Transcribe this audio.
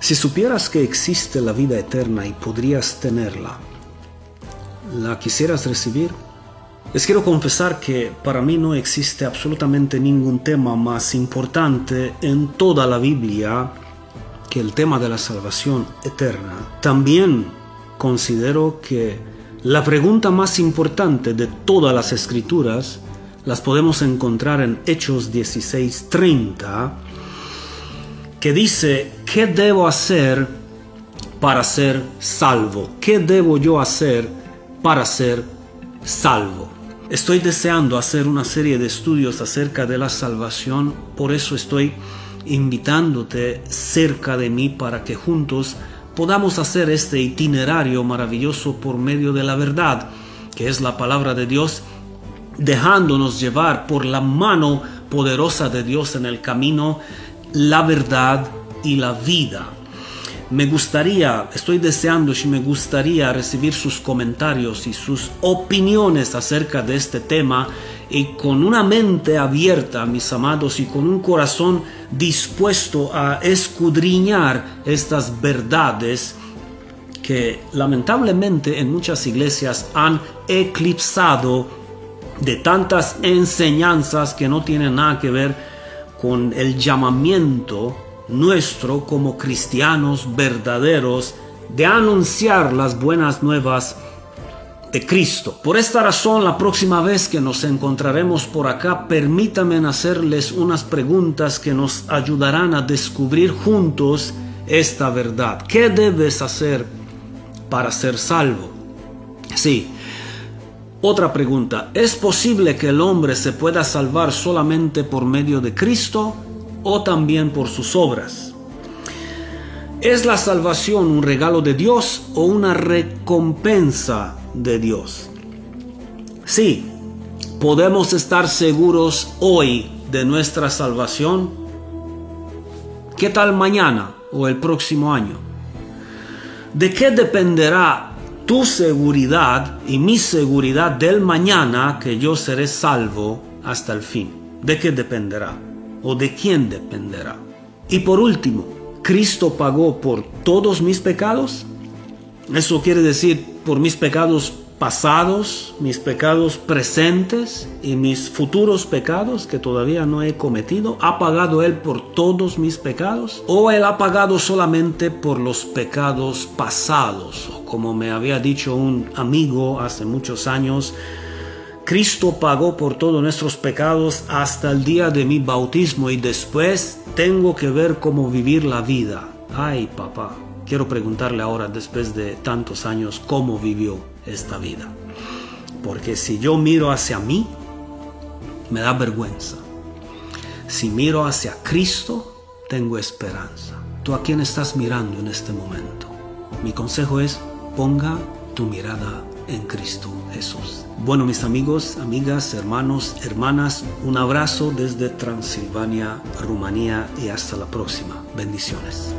Si supieras que existe la vida eterna y podrías tenerla, ¿la quisieras recibir? Les quiero confesar que para mí no existe absolutamente ningún tema más importante en toda la Biblia que el tema de la salvación eterna. También considero que la pregunta más importante de todas las escrituras las podemos encontrar en Hechos 16:30, que dice, ¿qué debo hacer para ser salvo? ¿Qué debo yo hacer para ser salvo? Estoy deseando hacer una serie de estudios acerca de la salvación, por eso estoy invitándote cerca de mí para que juntos podamos hacer este itinerario maravilloso por medio de la verdad, que es la palabra de Dios, dejándonos llevar por la mano poderosa de Dios en el camino, la verdad y la vida. Me gustaría, estoy deseando y me gustaría recibir sus comentarios y sus opiniones acerca de este tema y con una mente abierta, mis amados, y con un corazón dispuesto a escudriñar estas verdades que lamentablemente en muchas iglesias han eclipsado de tantas enseñanzas que no tienen nada que ver con el llamamiento nuestro como cristianos verdaderos de anunciar las buenas nuevas de Cristo. Por esta razón, la próxima vez que nos encontraremos por acá, permítanme hacerles unas preguntas que nos ayudarán a descubrir juntos esta verdad. ¿Qué debes hacer para ser salvo? Sí. Otra pregunta, ¿es posible que el hombre se pueda salvar solamente por medio de Cristo? o también por sus obras. ¿Es la salvación un regalo de Dios o una recompensa de Dios? Sí, podemos estar seguros hoy de nuestra salvación. ¿Qué tal mañana o el próximo año? ¿De qué dependerá tu seguridad y mi seguridad del mañana que yo seré salvo hasta el fin? ¿De qué dependerá? o de quién dependerá. Y por último, ¿Cristo pagó por todos mis pecados? Eso quiere decir por mis pecados pasados, mis pecados presentes y mis futuros pecados que todavía no he cometido? ¿Ha pagado Él por todos mis pecados? ¿O Él ha pagado solamente por los pecados pasados? Como me había dicho un amigo hace muchos años, Cristo pagó por todos nuestros pecados hasta el día de mi bautismo y después tengo que ver cómo vivir la vida. Ay, papá, quiero preguntarle ahora, después de tantos años, cómo vivió esta vida. Porque si yo miro hacia mí, me da vergüenza. Si miro hacia Cristo, tengo esperanza. ¿Tú a quién estás mirando en este momento? Mi consejo es, ponga tu mirada en Cristo Jesús. Bueno, mis amigos, amigas, hermanos, hermanas, un abrazo desde Transilvania, Rumanía y hasta la próxima. Bendiciones.